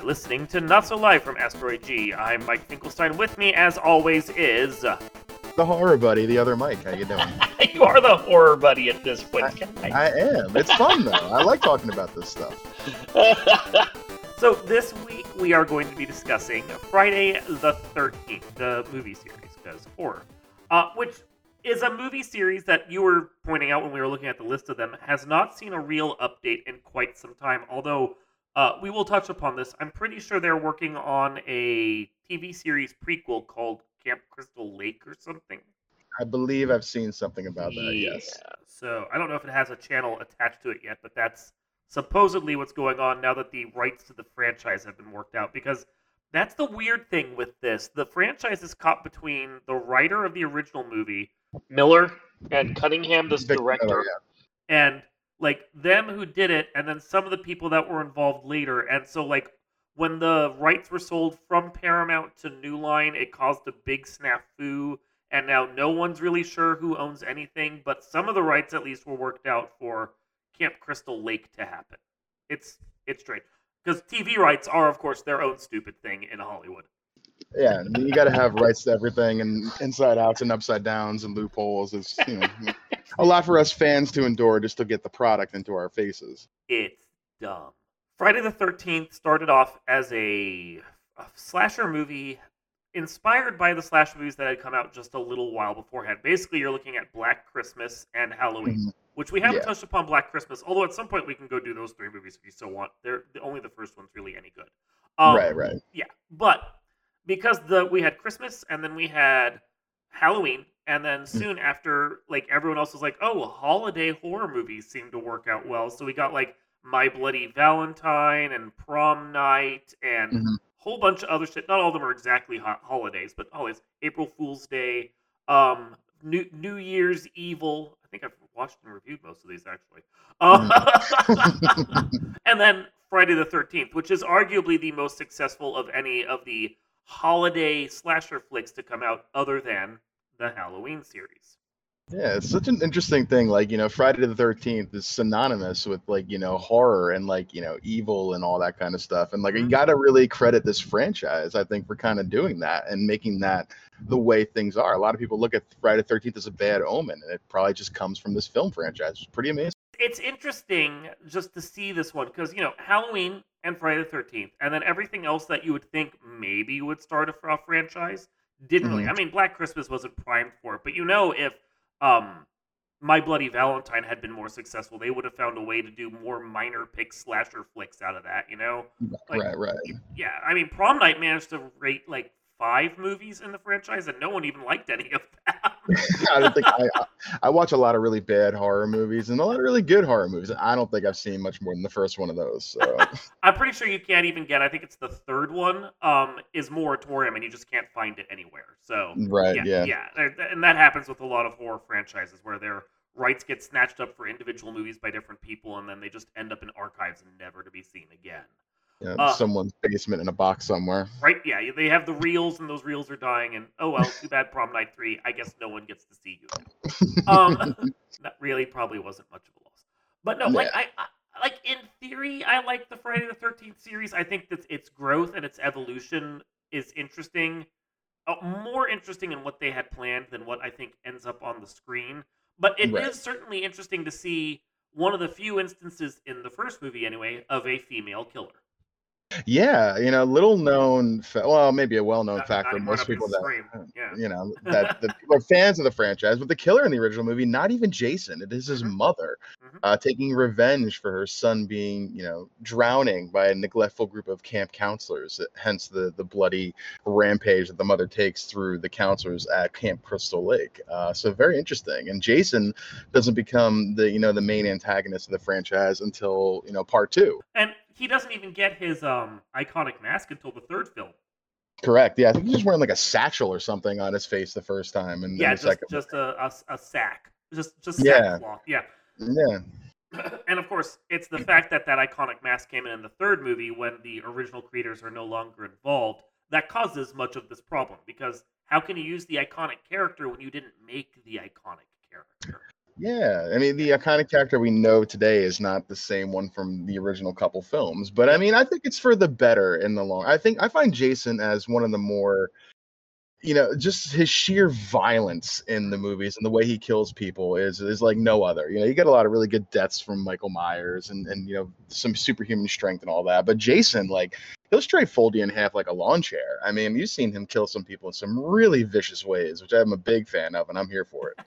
You're listening to Not So Live from Asteroid G. I'm Mike Finkelstein. With me, as always, is the horror buddy, the other Mike. How you doing? you are the horror buddy at this point. I, I am. It's fun though. I like talking about this stuff. so this week we are going to be discussing Friday the 13th, the movie series, because horror, uh, which is a movie series that you were pointing out when we were looking at the list of them has not seen a real update in quite some time. Although uh, we will touch upon this. I'm pretty sure they're working on a TV series prequel called Camp Crystal Lake or something. I believe I've seen something about that. Yeah. Yes. So I don't know if it has a channel attached to it yet, but that's supposedly what's going on now that the rights to the franchise have been worked out. Because that's the weird thing with this: the franchise is caught between the writer of the original movie, Miller, and Cunningham, the director, Miller, yeah. and like them who did it and then some of the people that were involved later. And so like when the rights were sold from paramount to new line it caused a big snafu. And now no one's really sure who owns anything but some of the rights at least were worked out for camp crystal lake to happen. It's it's strange. Because tv rights are of course their own stupid thing in hollywood. Yeah, I mean, you got to have rights to everything and inside outs and upside downs and loopholes. It's you know a lot for us fans to endure just to get the product into our faces. It's dumb. Friday the Thirteenth started off as a, a slasher movie inspired by the slasher movies that had come out just a little while beforehand. Basically, you're looking at Black Christmas and Halloween, mm-hmm. which we haven't yeah. touched upon Black Christmas. Although at some point we can go do those three movies if you still want. They're only the first one's really any good. Um, right, right. Yeah, but because the we had Christmas and then we had Halloween and then mm. soon mm. after like everyone else was like, "Oh, holiday horror movies seem to work out well." So we got like My Bloody Valentine and Prom Night and mm-hmm. a whole bunch of other shit. Not all of them are exactly ho- holidays, but always April Fool's Day, um New New Year's Evil. I think I've watched and reviewed most of these actually. mm. and then Friday the 13th, which is arguably the most successful of any of the holiday slasher flicks to come out other than the Halloween series. Yeah, it's such an interesting thing. Like, you know, Friday the 13th is synonymous with, like, you know, horror and, like, you know, evil and all that kind of stuff. And, like, mm-hmm. you got to really credit this franchise, I think, for kind of doing that and making that the way things are. A lot of people look at Friday the 13th as a bad omen, and it probably just comes from this film franchise. It's pretty amazing. It's interesting just to see this one because, you know, Halloween and Friday the 13th, and then everything else that you would think maybe would start a, a franchise didn't mm-hmm. really. I mean, Black Christmas wasn't primed for it, but you know, if um, My Bloody Valentine had been more successful, they would have found a way to do more minor pick slasher flicks out of that. You know, like, right, right. Yeah, I mean, Prom Night managed to rate like five movies in the franchise, and no one even liked any of them. I don't think I, I watch a lot of really bad horror movies and a lot of really good horror movies. I don't think I've seen much more than the first one of those. So. I'm pretty sure you can't even get. I think it's the third one. Um, is Moratorium, and you just can't find it anywhere. So right, yeah, yeah, yeah, and that happens with a lot of horror franchises where their rights get snatched up for individual movies by different people, and then they just end up in archives and never to be seen again yeah, uh, someone's basement in a box somewhere. Right? Yeah, they have the reels, and those reels are dying. And oh well, too bad. Prom night three. I guess no one gets to see you. um, that really probably wasn't much of a loss. But no, yeah. like I, I, like in theory, I like the Friday the Thirteenth series. I think that its growth and its evolution is interesting. Uh, more interesting in what they had planned than what I think ends up on the screen. But it right. is certainly interesting to see one of the few instances in the first movie, anyway, of a female killer. Yeah, you know, little known, fa- well, maybe a well known fact for most people that, yeah. you know, that the people are fans of the franchise. But the killer in the original movie, not even Jason, it is his mm-hmm. mother mm-hmm. uh, taking revenge for her son being, you know, drowning by a neglectful group of camp counselors. Uh, hence the the bloody rampage that the mother takes through the counselors at Camp Crystal Lake. Uh, so very interesting. And Jason doesn't become the, you know, the main antagonist of the franchise until, you know, part two. And he doesn't even get his um iconic mask until the third film. Correct. Yeah, I think he's just wearing like a satchel or something on his face the first time, and yeah, just just a, a, a sack, just just yeah, cloth. yeah, yeah. and of course, it's the fact that that iconic mask came in in the third movie when the original creators are no longer involved that causes much of this problem because how can you use the iconic character when you didn't make the iconic character? Yeah, I mean the iconic character we know today is not the same one from the original couple films, but I mean I think it's for the better in the long. I think I find Jason as one of the more you know, just his sheer violence in the mm-hmm. movies and the way he kills people is is like no other. You know, you get a lot of really good deaths from Michael Myers and and you know some superhuman strength and all that. But Jason, like, he'll straight fold you in half like a lawn chair. I mean, you've seen him kill some people in some really vicious ways, which I'm a big fan of, and I'm here for it.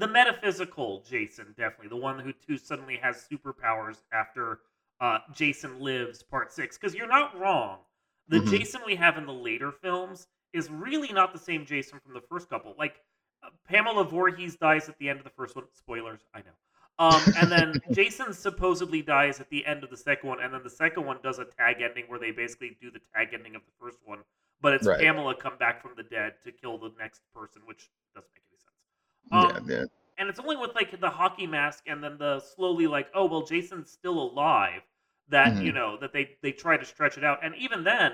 The metaphysical Jason, definitely the one who too suddenly has superpowers after uh, Jason Lives Part Six. Because you're not wrong. The mm-hmm. Jason we have in the later films is really not the same Jason from the first couple. Like uh, Pamela Voorhees dies at the end of the first one. Spoilers, I know. Um, and then Jason supposedly dies at the end of the second one, and then the second one does a tag ending where they basically do the tag ending of the first one, but it's right. Pamela come back from the dead to kill the next person, which doesn't make sense. Um, yeah, yeah. And it's only with like the hockey mask, and then the slowly like, oh well, Jason's still alive. That mm-hmm. you know that they they try to stretch it out, and even then,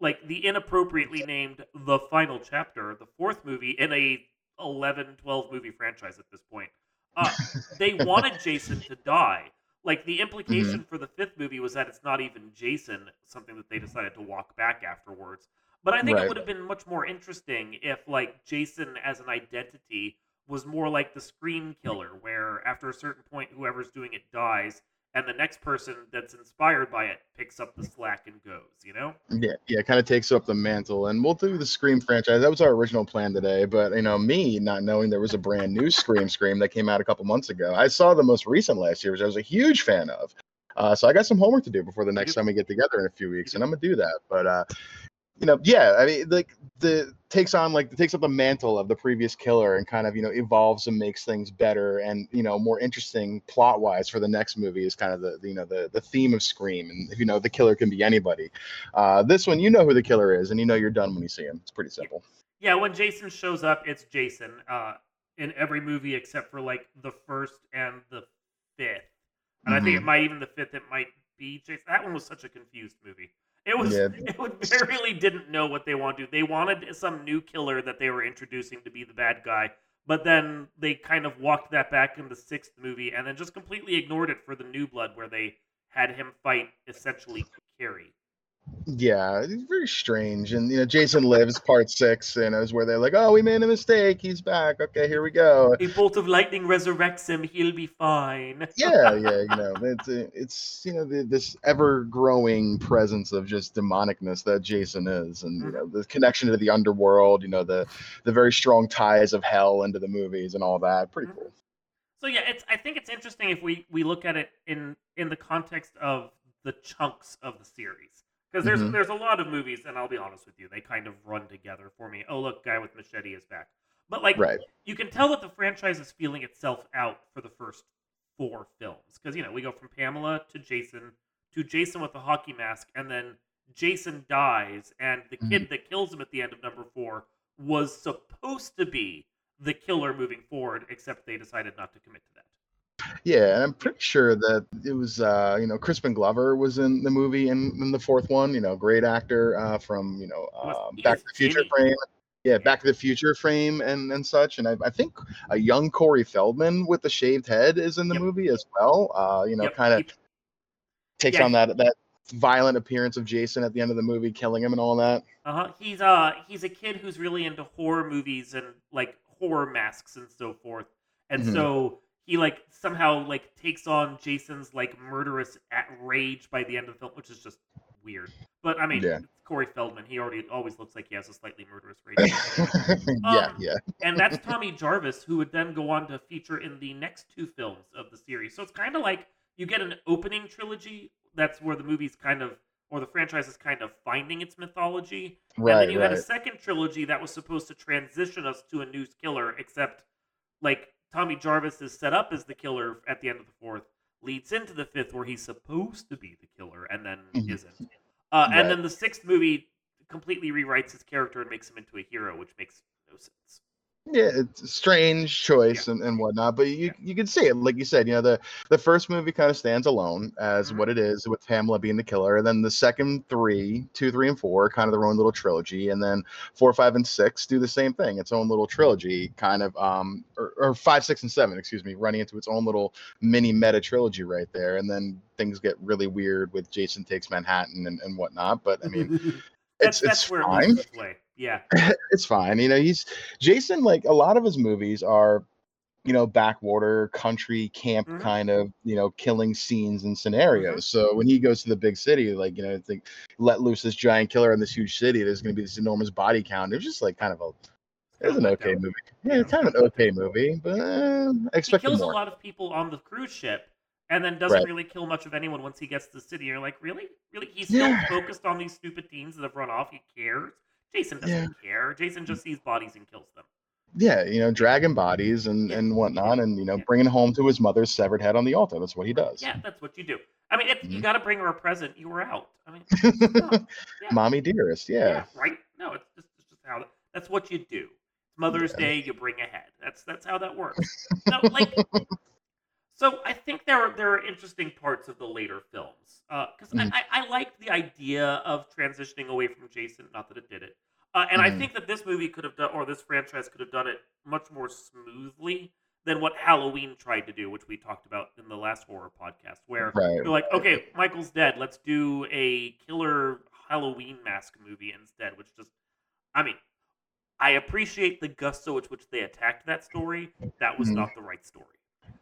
like the inappropriately named the final chapter the fourth movie in a 11 12 movie franchise at this point uh, they wanted jason to die like the implication mm-hmm. for the fifth movie was that it's not even jason something that they decided to walk back afterwards but i think right. it would have been much more interesting if like jason as an identity was more like the scream killer where after a certain point whoever's doing it dies and the next person that's inspired by it picks up the slack and goes, you know? Yeah, yeah, kind of takes up the mantle. And we'll do the Scream franchise. That was our original plan today. But, you know, me not knowing there was a brand new Scream Scream that came out a couple months ago. I saw the most recent last year, which I was a huge fan of. Uh, so I got some homework to do before the next time we get together in a few weeks, and I'm gonna do that. But uh, you know, yeah, I mean, like the takes on like takes up the mantle of the previous killer and kind of you know evolves and makes things better and you know more interesting plot wise for the next movie is kind of the, the you know the the theme of Scream and if you know the killer can be anybody. Uh, this one, you know who the killer is and you know you're done when you see him. It's pretty simple. Yeah, when Jason shows up, it's Jason uh, in every movie except for like the first and the fifth, and mm-hmm. I think it mm-hmm. might even the fifth. It might be Jason. That one was such a confused movie. It was yeah. it was, they really didn't know what they wanted to do. They wanted some new killer that they were introducing to be the bad guy, but then they kind of walked that back in the sixth movie and then just completely ignored it for the new blood where they had him fight essentially Carrie. Yeah, it's very strange. And you know, Jason Lives Part Six, and it was where they're like, "Oh, we made a mistake. He's back. Okay, here we go." A bolt of lightning resurrects him. He'll be fine. yeah, yeah, you know, it's it's you know the, this ever growing presence of just demonicness that Jason is, and you mm-hmm. know the connection to the underworld. You know the the very strong ties of hell into the movies and all that. Pretty mm-hmm. cool. So yeah, it's I think it's interesting if we we look at it in in the context of the chunks of the series because there's mm-hmm. there's a lot of movies, and I'll be honest with you, they kind of run together for me. Oh, look, guy with machete is back. But like, right. you can tell that the franchise is feeling itself out for the first four films because you know we go from Pamela to Jason to Jason with the hockey mask, and then Jason dies, and the kid mm-hmm. that kills him at the end of number four was supposed to be the killer moving forward, except they decided not to commit to that. Yeah, and I'm pretty sure that it was uh, you know Crispin Glover was in the movie in, in the fourth one. You know, great actor uh, from you know uh, Back to the Future frame. Yeah, Back to the Future frame and and such. And I, I think a young Corey Feldman with the shaved head is in the yep. movie as well. Uh, you know, yep. kind of takes yeah. on that that violent appearance of Jason at the end of the movie, killing him and all that. Uh huh. He's uh he's a kid who's really into horror movies and like horror masks and so forth. And mm-hmm. so he like somehow like takes on Jason's like murderous at rage by the end of the film, which is just weird. But I mean, yeah. Corey Feldman. He already always looks like he has a slightly murderous rage. yeah, um, yeah. and that's Tommy Jarvis, who would then go on to feature in the next two films of the series. So it's kind of like you get an opening trilogy. That's where the movie's kind of or the franchise is kind of finding its mythology. Right, and then you right. had a second trilogy that was supposed to transition us to a new killer, except like Tommy Jarvis is set up as the killer at the end of the fourth, leads into the fifth where he's supposed to be the killer and then mm-hmm. isn't. Uh, right. And then the sixth movie completely rewrites his character and makes him into a hero, which makes no sense. Yeah, it's a strange choice yeah. and, and whatnot, but you, yeah. you can see it. Like you said, you know, the, the first movie kind of stands alone as mm-hmm. what it is with Pamela being the killer. And then the second three, two, three, and four, kind of their own little trilogy. And then four, five, and six do the same thing, its own little trilogy, kind of, um, or, or five, six, and seven, excuse me, running into its own little mini meta trilogy right there. And then things get really weird with Jason Takes Manhattan and, and whatnot. But I mean, it's, that's, where it's fine. Yeah. it's fine. You know, he's Jason, like a lot of his movies are, you know, backwater, country, camp mm-hmm. kind of, you know, killing scenes and scenarios. Mm-hmm. So when he goes to the big city, like, you know, think let loose this giant killer in this huge city, there's gonna be this enormous body count. It was just like kind of a it was an okay movie. Yeah, it's kind of an okay movie, but uh, I expect he kills more. a lot of people on the cruise ship and then doesn't right. really kill much of anyone once he gets to the city. You're like, really, really? He's still yeah. focused on these stupid teens that have run off. He cares. Jason doesn't yeah. care. Jason just sees bodies and kills them. Yeah, you know, dragging bodies and yeah. and whatnot, and you know, yeah. bringing home to his mother's severed head on the altar. That's what he does. Yeah, that's what you do. I mean, mm-hmm. you got to bring her a present. You were out. I mean, mommy dearest. Yeah. right. No, it's just, it's just how that's what you do. It's Mother's Day. You bring a head. That's that's how that works. no, like so I think there are there are interesting parts of the later films because uh, mm. I, I, I liked the idea of transitioning away from Jason. Not that it did it, uh, and mm. I think that this movie could have done, or this franchise could have done it much more smoothly than what Halloween tried to do, which we talked about in the last horror podcast, where right. they're like, okay, Michael's dead, let's do a killer Halloween mask movie instead, which just, I mean, I appreciate the gusto with which they attacked that story. That was mm. not the right story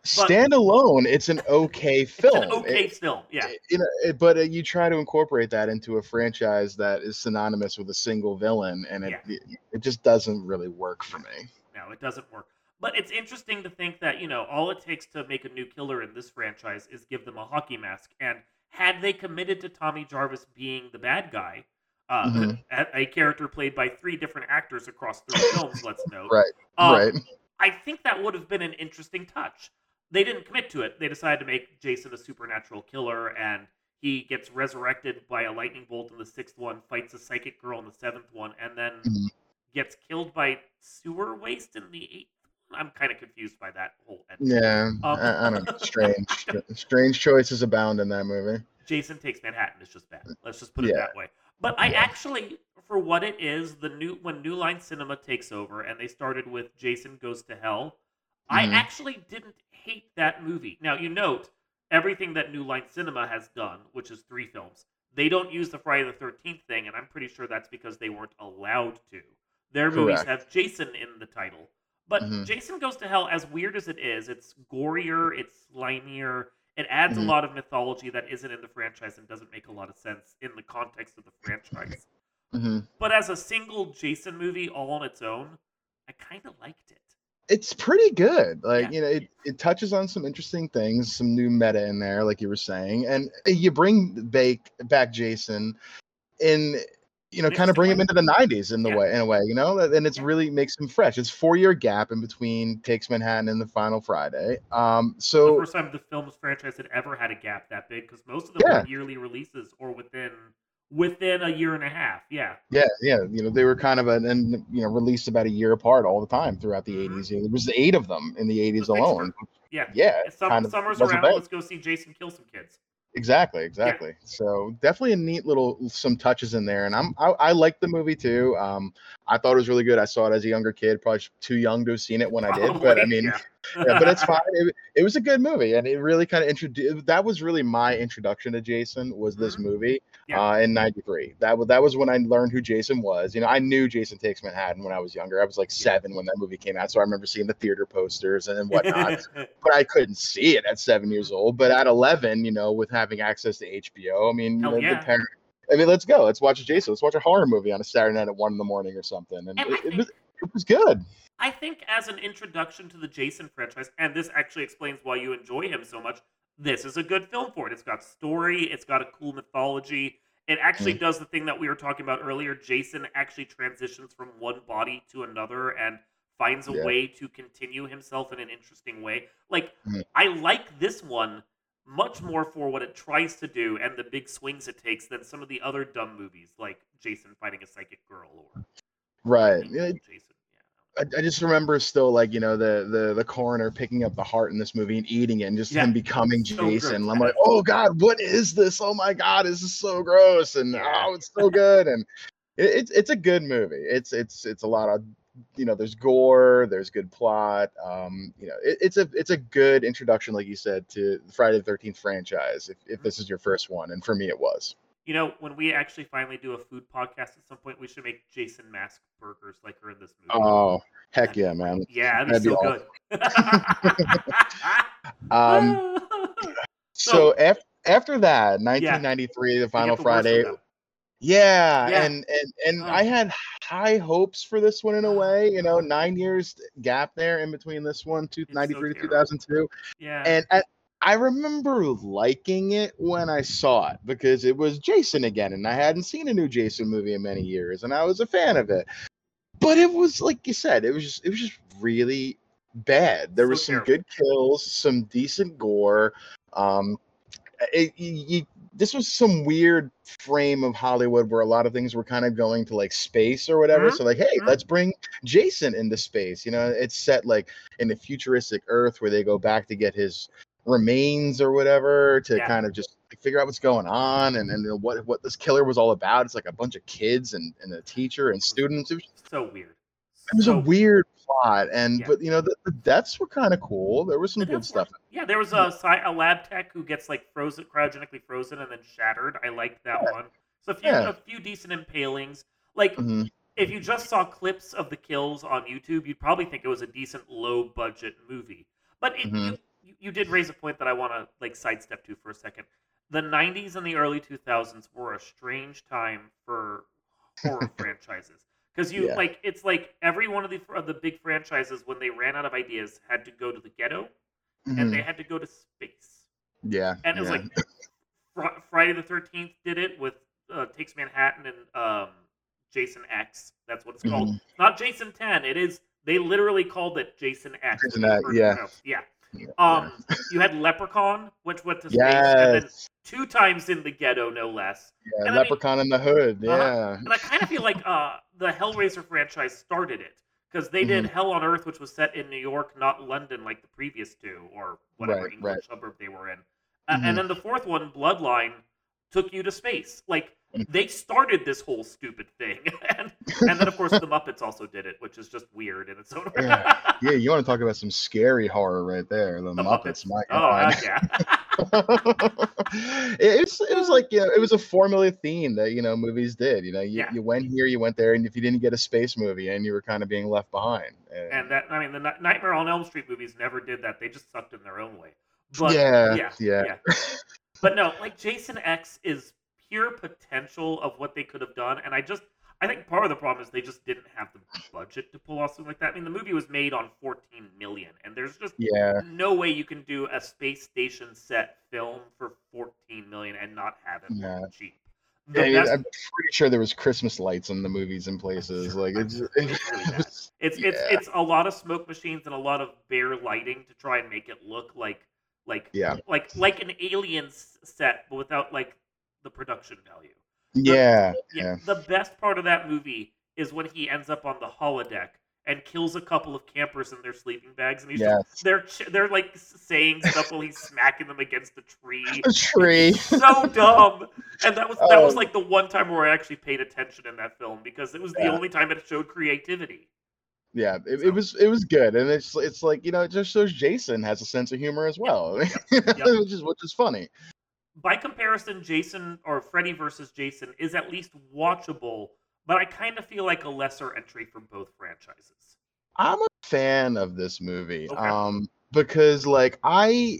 standalone, it's an okay film. An okay it, film, yeah. You know, it, but uh, you try to incorporate that into a franchise that is synonymous with a single villain, and it yeah. it, it just doesn't really work for me. No, it doesn't work. But it's interesting to think that you know all it takes to make a new killer in this franchise is give them a hockey mask, and had they committed to Tommy Jarvis being the bad guy, uh, mm-hmm. a, a, character played by three different actors across three films, let's note, right, um, right. I think that would have been an interesting touch they didn't commit to it. They decided to make Jason a supernatural killer, and he gets resurrected by a lightning bolt in the sixth one, fights a psychic girl in the seventh one, and then mm-hmm. gets killed by sewer waste in the eighth. I'm kind of confused by that whole. Ending. Yeah, um, I, I, don't know. Strange, strange choices abound in that movie. Jason takes Manhattan is just bad. Let's just put it yeah. that way. But I yeah. actually, for what it is, the new when New Line Cinema takes over and they started with Jason Goes to Hell. I actually didn't hate that movie. Now, you note everything that New Line Cinema has done, which is three films, they don't use the Friday the 13th thing, and I'm pretty sure that's because they weren't allowed to. Their Correct. movies have Jason in the title. But mm-hmm. Jason Goes to Hell, as weird as it is, it's gorier, it's slimier, it adds mm-hmm. a lot of mythology that isn't in the franchise and doesn't make a lot of sense in the context of the franchise. Mm-hmm. But as a single Jason movie all on its own, I kind of liked it it's pretty good. Like, yeah. you know, it, it touches on some interesting things, some new meta in there, like you were saying. And you bring Bake back Jason in you know, kind of bring him into the '90s in the yeah. way, in a way, you know, and it's really makes him fresh. It's four year gap in between Takes Manhattan and the Final Friday. Um, so the first time the film's franchise had ever had a gap that big because most of them yeah. were yearly releases or within within a year and a half. Yeah. Yeah, yeah. You know, they were kind of an, and you know released about a year apart all the time throughout the mm-hmm. 80s. There was eight of them in the 80s alone. Yeah. Yeah. Some, kind of summer's around. Bad. Let's go see Jason kill some kids. Exactly, exactly. Yeah. So definitely a neat little some touches in there, and I'm I, I like the movie too. Um, I thought it was really good. I saw it as a younger kid, probably too young to have seen it when I did, but I mean, yeah. yeah, but it's fine. It, it, was a good movie, and it really kind of introduced. That was really my introduction to Jason. Was this mm-hmm. movie yeah. uh, in '93? That was that was when I learned who Jason was. You know, I knew Jason Takes Manhattan when I was younger. I was like seven when that movie came out, so I remember seeing the theater posters and whatnot. but I couldn't see it at seven years old. But at 11, you know, with having access to HBO, I mean, know, yeah. the parent. I mean, let's go. Let's watch a Jason. Let's watch a horror movie on a Saturday night at one in the morning or something. And, and it, it, was, it was good. I think as an introduction to the Jason franchise, and this actually explains why you enjoy him so much, this is a good film for it. It's got story, it's got a cool mythology. It actually mm. does the thing that we were talking about earlier. Jason actually transitions from one body to another and finds a yeah. way to continue himself in an interesting way. Like, mm. I like this one much more for what it tries to do and the big swings it takes than some of the other dumb movies like Jason fighting a psychic girl or right. Jason I, I, just remember still like you know the the the coroner picking up the heart in this movie and eating it and just yeah. him becoming so Jason. I'm like, oh god, what is this? Oh my god, this is so gross and oh, it's so good and it, it's it's a good movie. It's it's it's a lot of you know there's gore, there's good plot. Um, you know it, it's a it's a good introduction, like you said, to the Friday the Thirteenth franchise. If if this is your first one, and for me it was. You know, when we actually finally do a food podcast at some point, we should make Jason mask burgers like her in this movie. Oh, heck yeah, man! Yeah, that'd, that'd be so be good. um, so, so after after that, 1993, yeah. the final Friday. Yeah, yeah, and and and oh. I had high hopes for this one in a way. You know, nine years gap there in between this one, two, 93 so to 2002. Yeah, and at I remember liking it when I saw it because it was Jason again, and I hadn't seen a new Jason movie in many years, and I was a fan of it. But it was like you said, it was just it was just really bad. There was some good kills, some decent gore. Um, it, you, this was some weird frame of Hollywood where a lot of things were kind of going to like space or whatever. Mm-hmm. So like, hey, mm-hmm. let's bring Jason into space. You know, it's set like in a futuristic Earth where they go back to get his remains or whatever to yeah. kind of just figure out what's going on and, and what what this killer was all about. It's like a bunch of kids and, and a teacher and students. It was so weird. It was so a weird plot, and yeah. but you know the, the deaths were kind of cool. There was some the good stuff. Were, yeah, there was a a lab tech who gets like frozen, cryogenically frozen, and then shattered. I liked that yeah. one. So a few yeah. a few decent impalings. Like mm-hmm. if you just saw clips of the kills on YouTube, you'd probably think it was a decent low budget movie. But it, mm-hmm. you, you, you did raise a point that I want to like sidestep to for a second. The 90s and the early 2000s were a strange time for horror franchises because you yeah. like it's like every one of the of the big franchises when they ran out of ideas had to go to the ghetto mm-hmm. and they mm-hmm. had to go to space. Yeah, and it was yeah. like fr- Friday the Thirteenth did it with uh, Takes Manhattan and um, Jason X. That's what it's called. Mm-hmm. Not Jason Ten. It is. They literally called it Jason X. Jason X. Yeah. Yeah. Um, you had Leprechaun, which went to space, yes. and then two times in the ghetto, no less. Yeah, and Leprechaun I mean, in the Hood. Uh-huh. Yeah, uh, and I kind of feel like uh, the Hellraiser franchise started it because they did mm-hmm. Hell on Earth, which was set in New York, not London, like the previous two or whatever right, English right. suburb they were in. Uh, mm-hmm. And then the fourth one, Bloodline, took you to space. Like they started this whole stupid thing, and, and then of course the Muppets also did it, which is just weird in its own. yeah. yeah, you want to talk about some scary horror right there? The, the Muppets, Muppets, my oh, God. Oh, yeah. it's it was like you know, it was a formula theme that you know movies did. You know, you, yeah. you went here, you went there, and if you didn't get a space movie, and you were kind of being left behind. And, and that I mean, the Nightmare on Elm Street movies never did that. They just sucked in their own way. But, yeah, yeah, yeah. yeah. but no, like Jason X is pure potential of what they could have done. And I just, I think part of the problem is they just didn't have the budget to pull off something like that. I mean, the movie was made on 14 million, and there's just yeah. no way you can do a space station set film for 14 million and not have it yeah. cheap. Yeah, best... I'm pretty sure there was Christmas lights in the movies and places. Like it's it's it's, it's it's a lot of smoke machines and a lot of bare lighting to try and make it look like like yeah like like an alien set, but without like the production value. The, yeah, yeah. The best part of that movie is when he ends up on the holodeck and kills a couple of campers in their sleeping bags, and he's yes. just, they're they're like saying stuff while he's smacking them against the tree. A tree. so dumb. And that was that was oh. like the one time where I actually paid attention in that film because it was the yeah. only time it showed creativity. Yeah, it, so. it, was it was good, and it's it's like you know it just shows Jason has a sense of humor as well, yep. Yep. which is which is funny by comparison, Jason or Freddy versus Jason is at least watchable, but I kind of feel like a lesser entry for both franchises. I'm a fan of this movie, okay. um, because like I,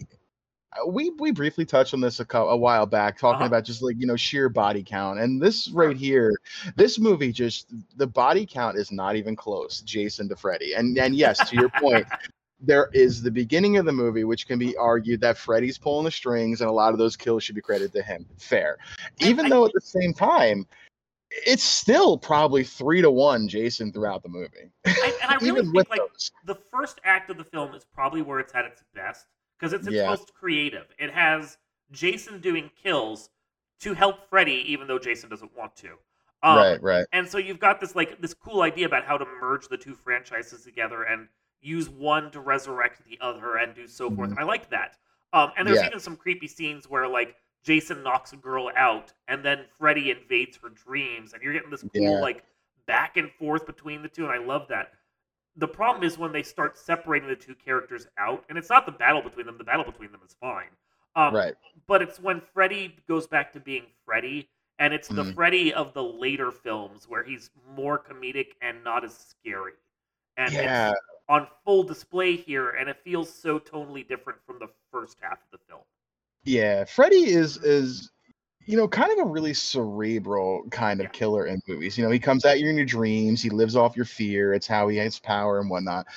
we we briefly touched on this a, a while back, talking uh-huh. about just like you know sheer body count, and this right here, this movie just the body count is not even close, Jason to Freddy, and and yes, to your point, there is the beginning of the movie, which can be argued that Freddy's pulling the strings, and a lot of those kills should be credited to him. Fair, even though at the same time, it's still probably three to one Jason throughout the movie. I, and I really think like those. the first act of the film is probably where it's at its best because it's its yeah. most creative. It has Jason doing kills to help Freddy, even though Jason doesn't want to. Um, right, right. And so you've got this like this cool idea about how to merge the two franchises together and use one to resurrect the other and do so forth. Mm-hmm. I like that. Um, and there's yeah. even some creepy scenes where like Jason knocks a girl out and then Freddy invades her dreams, and you're getting this cool yeah. like back and forth between the two, and I love that. The problem is when they start separating the two characters out, and it's not the battle between them. The battle between them is fine. Um, right. But it's when Freddy goes back to being Freddy, and it's the mm. Freddy of the later films where he's more comedic and not as scary. And yeah. On full display here, and it feels so totally different from the first half of the film. Yeah, Freddy is is you know, kind of a really cerebral kind of yeah. killer in movies. You know, he comes at you in your dreams. He lives off your fear. It's how he has power and whatnot.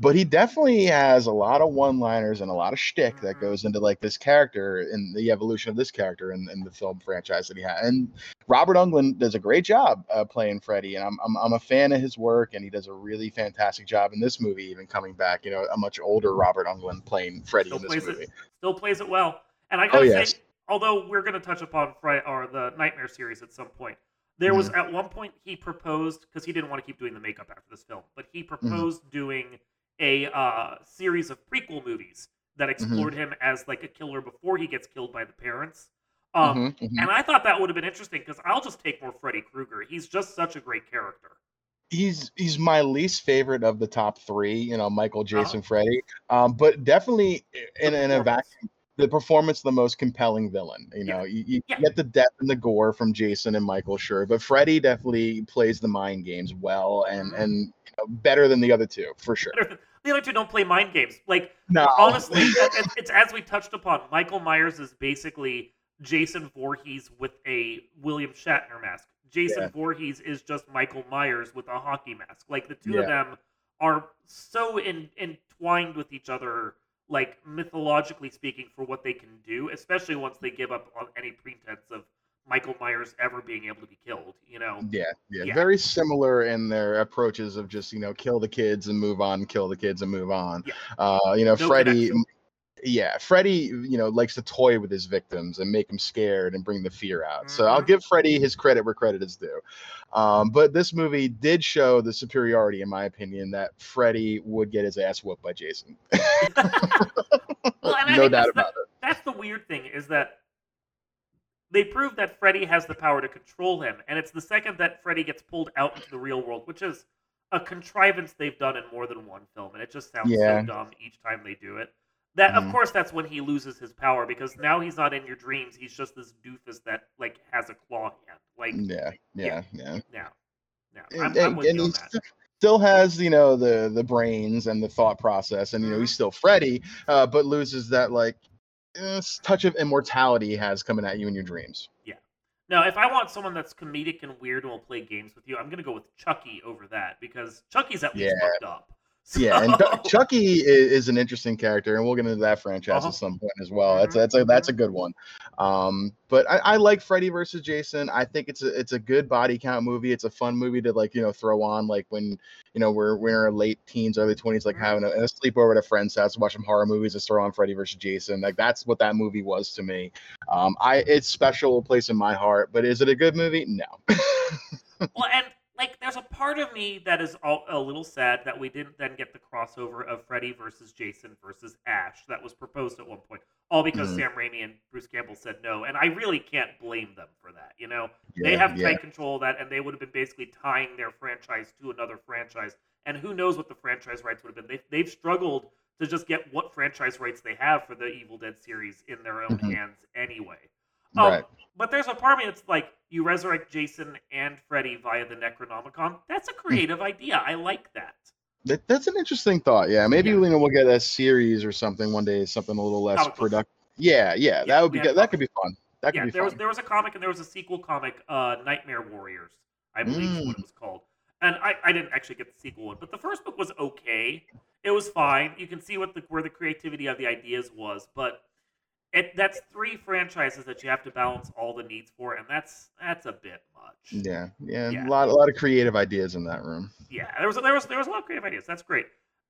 But he definitely has a lot of one-liners and a lot of shtick mm-hmm. that goes into like this character and the evolution of this character in, in the film franchise that he had. And Robert Englund does a great job uh, playing Freddy, and I'm, I'm I'm a fan of his work, and he does a really fantastic job in this movie, even coming back. You know, a much older Robert Englund playing Freddy still in this movie. It, still plays it well. And I gotta oh, yes. say, although we're going to touch upon Friday or the Nightmare series at some point. There mm-hmm. was at one point he proposed because he didn't want to keep doing the makeup after this film, but he mm-hmm. proposed mm-hmm. doing a uh, series of prequel movies that mm-hmm. explored mm-hmm. him as like a killer before he gets killed by the parents. Um, mm-hmm, and I thought that would have been interesting because I'll just take more Freddy Krueger. He's just such a great character. He's he's my least favorite of the top three. You know, Michael, uh-huh. Jason. Freddy. Um, but definitely in, in a vacuum the performance the most compelling villain. You know, yeah. you, you yeah. get the depth and the gore from Jason and Michael, sure, but Freddy definitely plays the mind games well and mm-hmm. and you know, better than the other two for sure. The other two don't play mind games. Like no. honestly, it's, it's as we touched upon. Michael Myers is basically Jason Voorhees with a William Shatner mask. Jason yeah. Voorhees is just Michael Myers with a hockey mask. Like the two of them are so in, entwined with each other like mythologically speaking, for what they can do, especially once they give up on any pretense of Michael Myers ever being able to be killed. You know? Yeah, yeah, yeah, very similar in their approaches of just you know kill the kids and move on, kill the kids and move on. Yeah. Uh, you know, no Freddy. Connection. Yeah, Freddy, you know, likes to toy with his victims and make them scared and bring the fear out. Mm-hmm. So I'll mm-hmm. give Freddy his credit where credit is due. Um, but this movie did show the superiority, in my opinion, that Freddy would get his ass whooped by Jason. well, no doubt about the, it. That's the weird thing is that they prove that Freddy has the power to control him, and it's the second that Freddy gets pulled out into the real world, which is a contrivance they've done in more than one film, and it just sounds yeah. so dumb each time they do it. That mm. of course that's when he loses his power because now he's not in your dreams. He's just this doofus that like has a claw hand. Like yeah, yeah, yeah. Yeah, yeah. I'm, and, I'm with and you on. Still has you know the the brains and the thought process, and you know he's mm-hmm. still Freddy, uh, but loses that like uh, touch of immortality has coming at you in your dreams. Yeah. Now, if I want someone that's comedic and weird and will play games with you, I'm gonna go with Chucky over that because Chucky's at least yeah. fucked up. So... Yeah, and Chucky is, is, an interesting character, and we'll get into that franchise uh-huh. at some point as well. That's that's a that's a good one. Um, but I, I, like Freddy versus Jason. I think it's a it's a good body count movie. It's a fun movie to like you know throw on like when you know we're we're in our late teens, early twenties, like having a, a sleepover at a friend's house, watch some horror movies, and throw on Freddy versus Jason. Like that's what that movie was to me. Um, I it's special place in my heart. But is it a good movie? No. well, and like there's a part of me that is all, a little sad that we didn't then get the crossover of Freddy versus Jason versus Ash that was proposed at one point, all because mm-hmm. Sam Raimi and Bruce Campbell said no, and I really can't blame them for that. You know, yeah, they have yeah. tight control of that, and they would have been basically tying their franchise to another franchise, and who knows what the franchise rights would have been. They, they've struggled to just get what franchise rights they have for the Evil Dead series in their own mm-hmm. hands anyway. Um, right. But there's a part of me that's like, you resurrect Jason and Freddy via the Necronomicon. That's a hmm. creative idea. I like that. that. That's an interesting thought. Yeah, maybe yeah. You know, we'll get a series or something one day, something a little less productive. Yeah, yeah, yeah, that would be good. That could be fun. That could yeah, be there fun. was there was a comic and there was a sequel comic, uh, Nightmare Warriors, I believe mm. is what it mm. was called. And I, I didn't actually get the sequel one, but the first book was okay. It was fine. You can see what the where the creativity of the ideas was, but it that's three franchises that you have to balance all the needs for, and that's that's a bit much. Yeah, yeah, yeah. a lot a lot of creative ideas in that room. Yeah, there was there was there was a lot of creative ideas. That's great.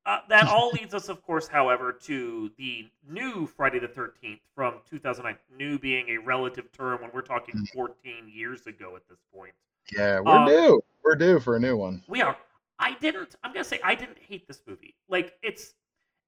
Uh, that all leads us, of course, however, to the new Friday the Thirteenth from 2009. New being a relative term when we're talking mm. 14 years ago at this point. Yeah, we're um, due. We're due for a new one. We are. I didn't. I'm gonna say I didn't hate this movie. Like it's,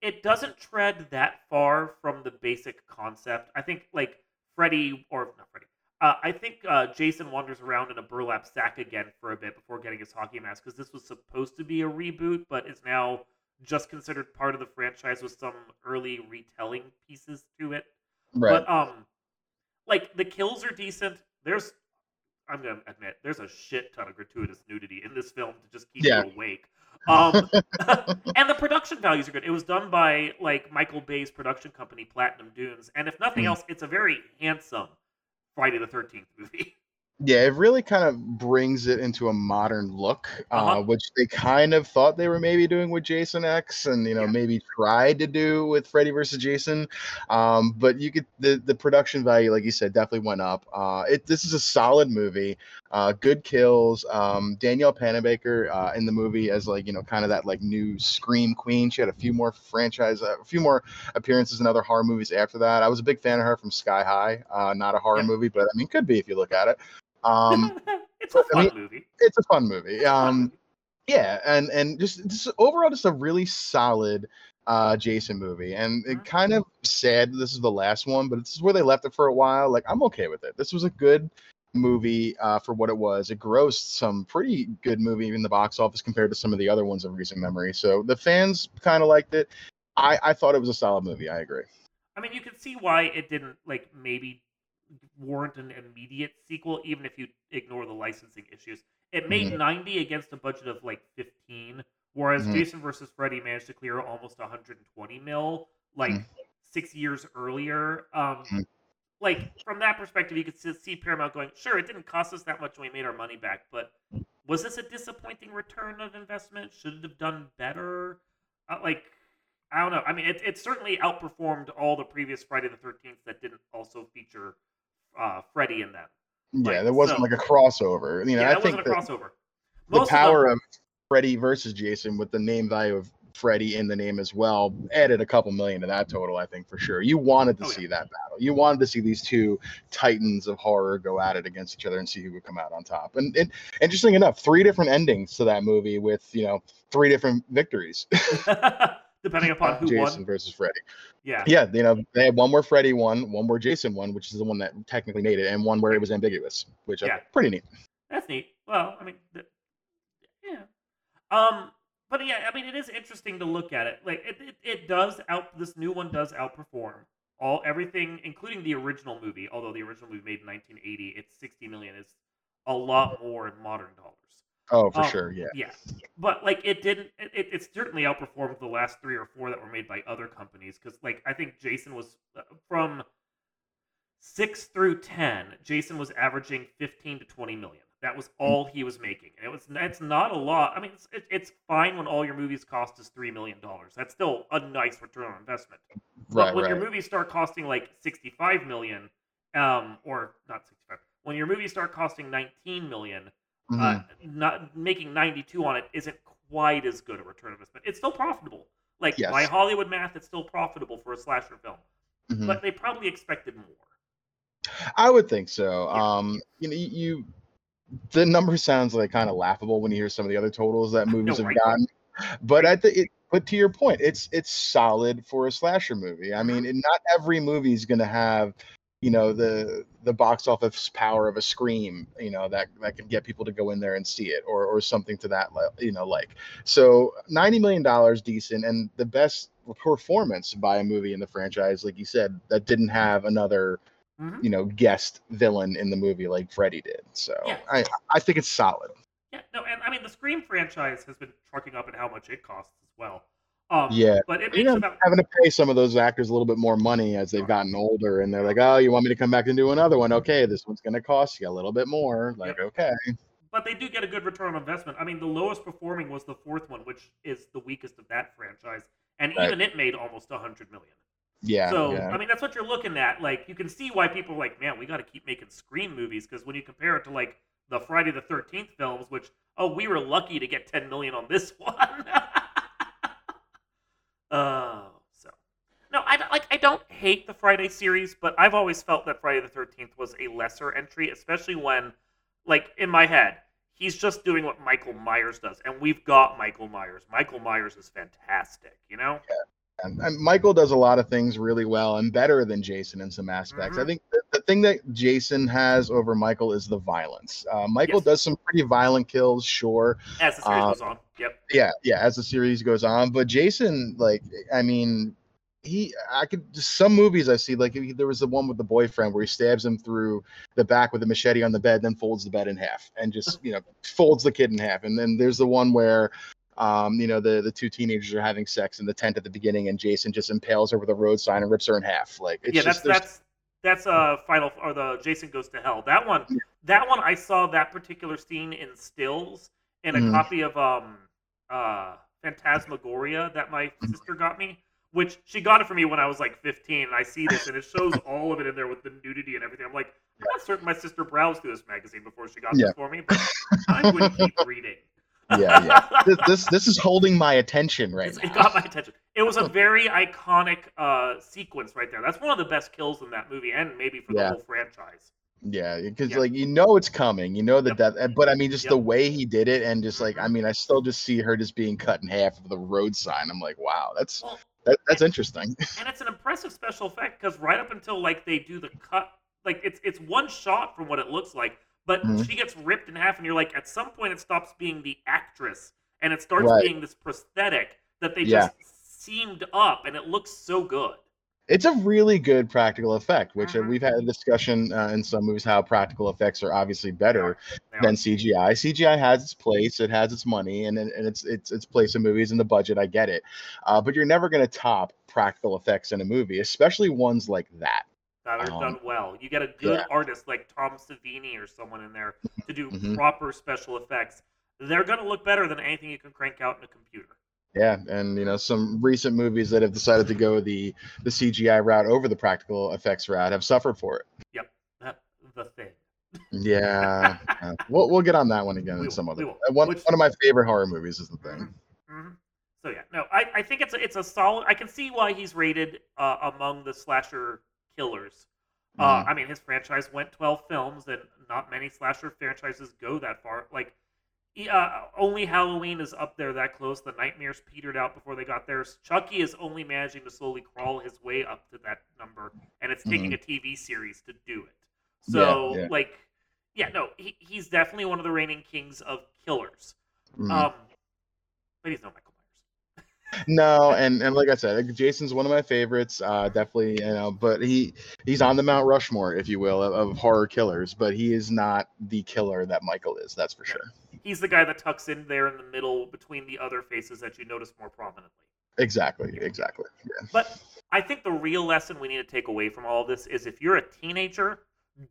it doesn't tread that far from the basic concept. I think like Freddy or not Freddy. Uh, I think uh, Jason wanders around in a burlap sack again for a bit before getting his hockey mask because this was supposed to be a reboot, but is now just considered part of the franchise with some early retelling pieces to it. Right. But um, like the kills are decent. There's, I'm gonna admit, there's a shit ton of gratuitous nudity in this film to just keep yeah. you awake. Um, and the production values are good. It was done by like Michael Bay's production company, Platinum Dunes, and if nothing mm. else, it's a very handsome Friday the Thirteenth movie. Yeah, it really kind of brings it into a modern look, uh, uh-huh. which they kind of thought they were maybe doing with Jason X, and you know yeah. maybe tried to do with Freddy versus Jason. Um, but you could the the production value, like you said, definitely went up. Uh, it this is a solid movie, uh, good kills. Um, Danielle Panabaker uh, in the movie as like you know kind of that like new scream queen. She had a few more franchise, uh, a few more appearances in other horror movies after that. I was a big fan of her from Sky High, uh, not a horror yeah. movie, but I mean could be if you look at it. Um, it's a fun I mean, movie. It's a fun movie. Um, yeah, and and just, just overall, just a really solid uh Jason movie. And it mm-hmm. kind of sad this is the last one, but this is where they left it for a while. Like I'm okay with it. This was a good movie uh, for what it was. It grossed some pretty good movie in the box office compared to some of the other ones of recent memory. So the fans kind of liked it. I, I thought it was a solid movie. I agree. I mean, you can see why it didn't like maybe warrant an immediate sequel, even if you ignore the licensing issues. It made mm-hmm. 90 against a budget of like 15, whereas mm-hmm. Jason versus Freddy managed to clear almost 120 mil like mm-hmm. six years earlier. Um, mm-hmm. like from that perspective, you could see Paramount going, "Sure, it didn't cost us that much, and we made our money back." But was this a disappointing return of investment? Should it have done better? Uh, like I don't know. I mean, it, it certainly outperformed all the previous Friday the Thirteenth that didn't also feature uh, Freddy in them. Like, yeah, there wasn't so, like a crossover. You know, yeah, I think wasn't a crossover. Most the power of, them, of Freddy versus Jason with the name value of Freddy in the name as well added a couple million to that total, I think for sure. You wanted to oh, see yeah. that battle. You wanted to see these two titans of horror go at it against each other and see who would come out on top. And, and interesting enough, three different endings to that movie with you know three different victories. depending upon who Jason won. versus Freddy. Yeah. Yeah, you know, they had one where Freddy won, one where Jason won, which is the one that technically made it, and one where it was ambiguous, which yeah. pretty neat. That's neat. Well, I mean, the, yeah. Um, but yeah, I mean, it is interesting to look at it. Like, it, it, it does out. This new one does outperform all everything, including the original movie. Although the original movie made in 1980, its 60 million is a lot more in modern dollars. Oh, for um, sure, yeah. Yeah, but like it didn't. It, it certainly outperformed the last three or four that were made by other companies. Because like I think Jason was uh, from six through ten. Jason was averaging fifteen to twenty million. That was mm. all he was making, and it was. It's not a lot. I mean, it's, it, it's fine when all your movies cost is three million dollars. That's still a nice return on investment. But right, when right. your movies start costing like sixty-five million, um, or not sixty-five, when your movies start costing nineteen million mm-hmm. uh, not making 92 on it isn't quite as good a return of investment. It's still profitable. Like yes. by Hollywood math, it's still profitable for a slasher film. Mm-hmm. But they probably expected more. I would think so. Yeah. Um, you know, you the number sounds like kind of laughable when you hear some of the other totals that movies no, have right? gotten. But I think it, but to your point, it's it's solid for a slasher movie. I mean, mm-hmm. not every movie is going to have you know the the box office power of a scream you know that that can get people to go in there and see it or or something to that you know like so 90 million dollars decent and the best performance by a movie in the franchise like you said that didn't have another mm-hmm. you know guest villain in the movie like Freddy did so yeah. i i think it's solid yeah no and i mean the scream franchise has been trucking up in how much it costs as well um, yeah, but it makes about having to pay some of those actors a little bit more money as they've gotten older, and they're like, "Oh, you want me to come back and do another one? Okay, this one's going to cost you a little bit more." Like, yep. okay. But they do get a good return on investment. I mean, the lowest performing was the fourth one, which is the weakest of that franchise, and right. even it made almost a hundred million. Yeah. So yeah. I mean, that's what you're looking at. Like, you can see why people are like, "Man, we got to keep making Scream movies," because when you compare it to like the Friday the Thirteenth films, which oh, we were lucky to get ten million on this one. Uh, so no, I like I don't hate the Friday series, but I've always felt that Friday the Thirteenth was a lesser entry, especially when, like in my head, He's just doing what Michael Myers does, and we've got Michael Myers. Michael Myers is fantastic, you know. Yeah. And, and, Michael does a lot of things really well and better than Jason in some aspects. Mm-hmm. I think the, the, thing that Jason has over Michael is the violence. Uh, Michael yes. does some pretty violent kills, sure. As the series um, goes on. Yeah, yeah. As the series goes on, but Jason, like, I mean, he I could some movies I see like there was the one with the boyfriend where he stabs him through the back with a machete on the bed, then folds the bed in half and just you know folds the kid in half. And then there's the one where um, you know the the two teenagers are having sex in the tent at the beginning, and Jason just impales her with a road sign and rips her in half. Like yeah, that's that's that's a uh, final or the Jason goes to hell. That one, that one I saw that particular scene in stills in a mm. copy of um uh Phantasmagoria that my mm-hmm. sister got me which she got it for me when I was like 15. And I see this, and it shows all of it in there with the nudity and everything. I'm like, I'm not certain my sister browsed through this magazine before she got yeah. this for me, but going to keep reading. yeah, yeah. This, this, this is holding my attention right now. It got my attention. It was a very iconic uh, sequence right there. That's one of the best kills in that movie, and maybe for the whole franchise. Yeah, because yeah. like you know it's coming, you know that yep. that, but I mean just yep. the way he did it, and just like I mm-hmm. mean I still just see her just being cut in half of the road sign. I'm like, wow, that's well, that, that's and, interesting. and it's an impressive special effect because right up until like they do the cut, like it's it's one shot from what it looks like, but mm-hmm. she gets ripped in half, and you're like, at some point it stops being the actress and it starts right. being this prosthetic that they yeah. just seamed up, and it looks so good it's a really good practical effect, which uh, mm-hmm. we've had a discussion uh, in some movies how practical effects are obviously better yeah. than CGI. CGI has its place, it has its money, and, and it's it's its place in movies and the budget. I get it, uh, but you're never going to top practical effects in a movie, especially ones like that. That are um, done well. You get a good yeah. artist like Tom Savini or someone in there to do mm-hmm. proper special effects. They're going to look better than anything you can crank out in a computer. Yeah, and you know some recent movies that have decided to go the the CGI route over the practical effects route have suffered for it. Yep, the thing. Yeah, yeah. we'll we'll get on that one again we in some other. One Which, one of my favorite horror movies is the thing. Mm-hmm. mm-hmm. So yeah, no, I, I think it's a, it's a solid. I can see why he's rated uh, among the slasher killers. Uh, mm-hmm. I mean, his franchise went twelve films, and not many slasher franchises go that far. Like uh, only Halloween is up there that close. The Nightmares petered out before they got there. Chucky is only managing to slowly crawl his way up to that number, and it's taking mm-hmm. a TV series to do it. So, yeah, yeah. like, yeah, no, he, he's definitely one of the reigning kings of killers. Mm-hmm. Um, but he's no Michael Myers. No, and and like I said, Jason's one of my favorites. Uh, definitely, you know, but he he's on the Mount Rushmore, if you will, of, of horror killers. But he is not the killer that Michael is. That's for sure he's the guy that tucks in there in the middle between the other faces that you notice more prominently. Exactly, exactly. Yeah. But I think the real lesson we need to take away from all of this is if you're a teenager,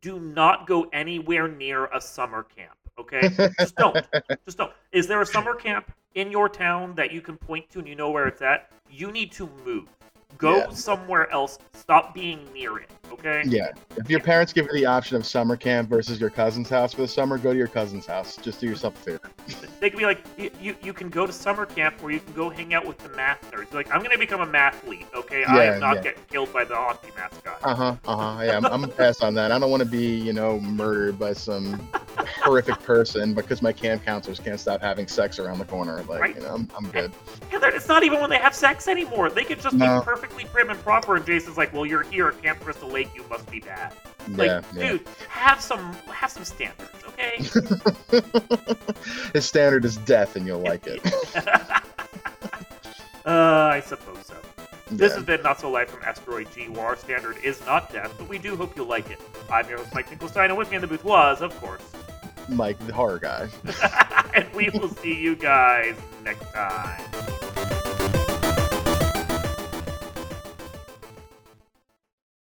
do not go anywhere near a summer camp. Okay, just don't. Just don't. Is there a summer camp in your town that you can point to and you know where it's at? You need to move. Go yeah. somewhere else. Stop being near it. Okay. Yeah. If your parents give you the option of summer camp versus your cousin's house for the summer, go to your cousin's house. Just do yourself a favor. They could be like, you, you, you can go to summer camp where you can go hang out with the math nerds. Like, I'm gonna become a mathlete. Okay. Yeah, I am not yeah. getting killed by the hockey mascot. Uh huh. Uh huh. Yeah. I'm, I'm gonna pass on that. I don't want to be, you know, murdered by some horrific person because my camp counselors can't stop having sex around the corner. Like, right? you know, I'm, I'm good. And it's not even when they have sex anymore. They could just no. be perfectly prim and proper. And Jason's like, well, you're here at Camp Crystal Lake. You must be bad. Like, yeah, dude, have some have some standards, okay? His standard is death, and you'll like it. uh, I suppose so. This has been Not So Live from Asteroid G, where our standard is not death, but we do hope you like it. I'm your host, Mike Finkelstein, and with me in the booth was, of course, Mike, the horror guy. and we will see you guys next time.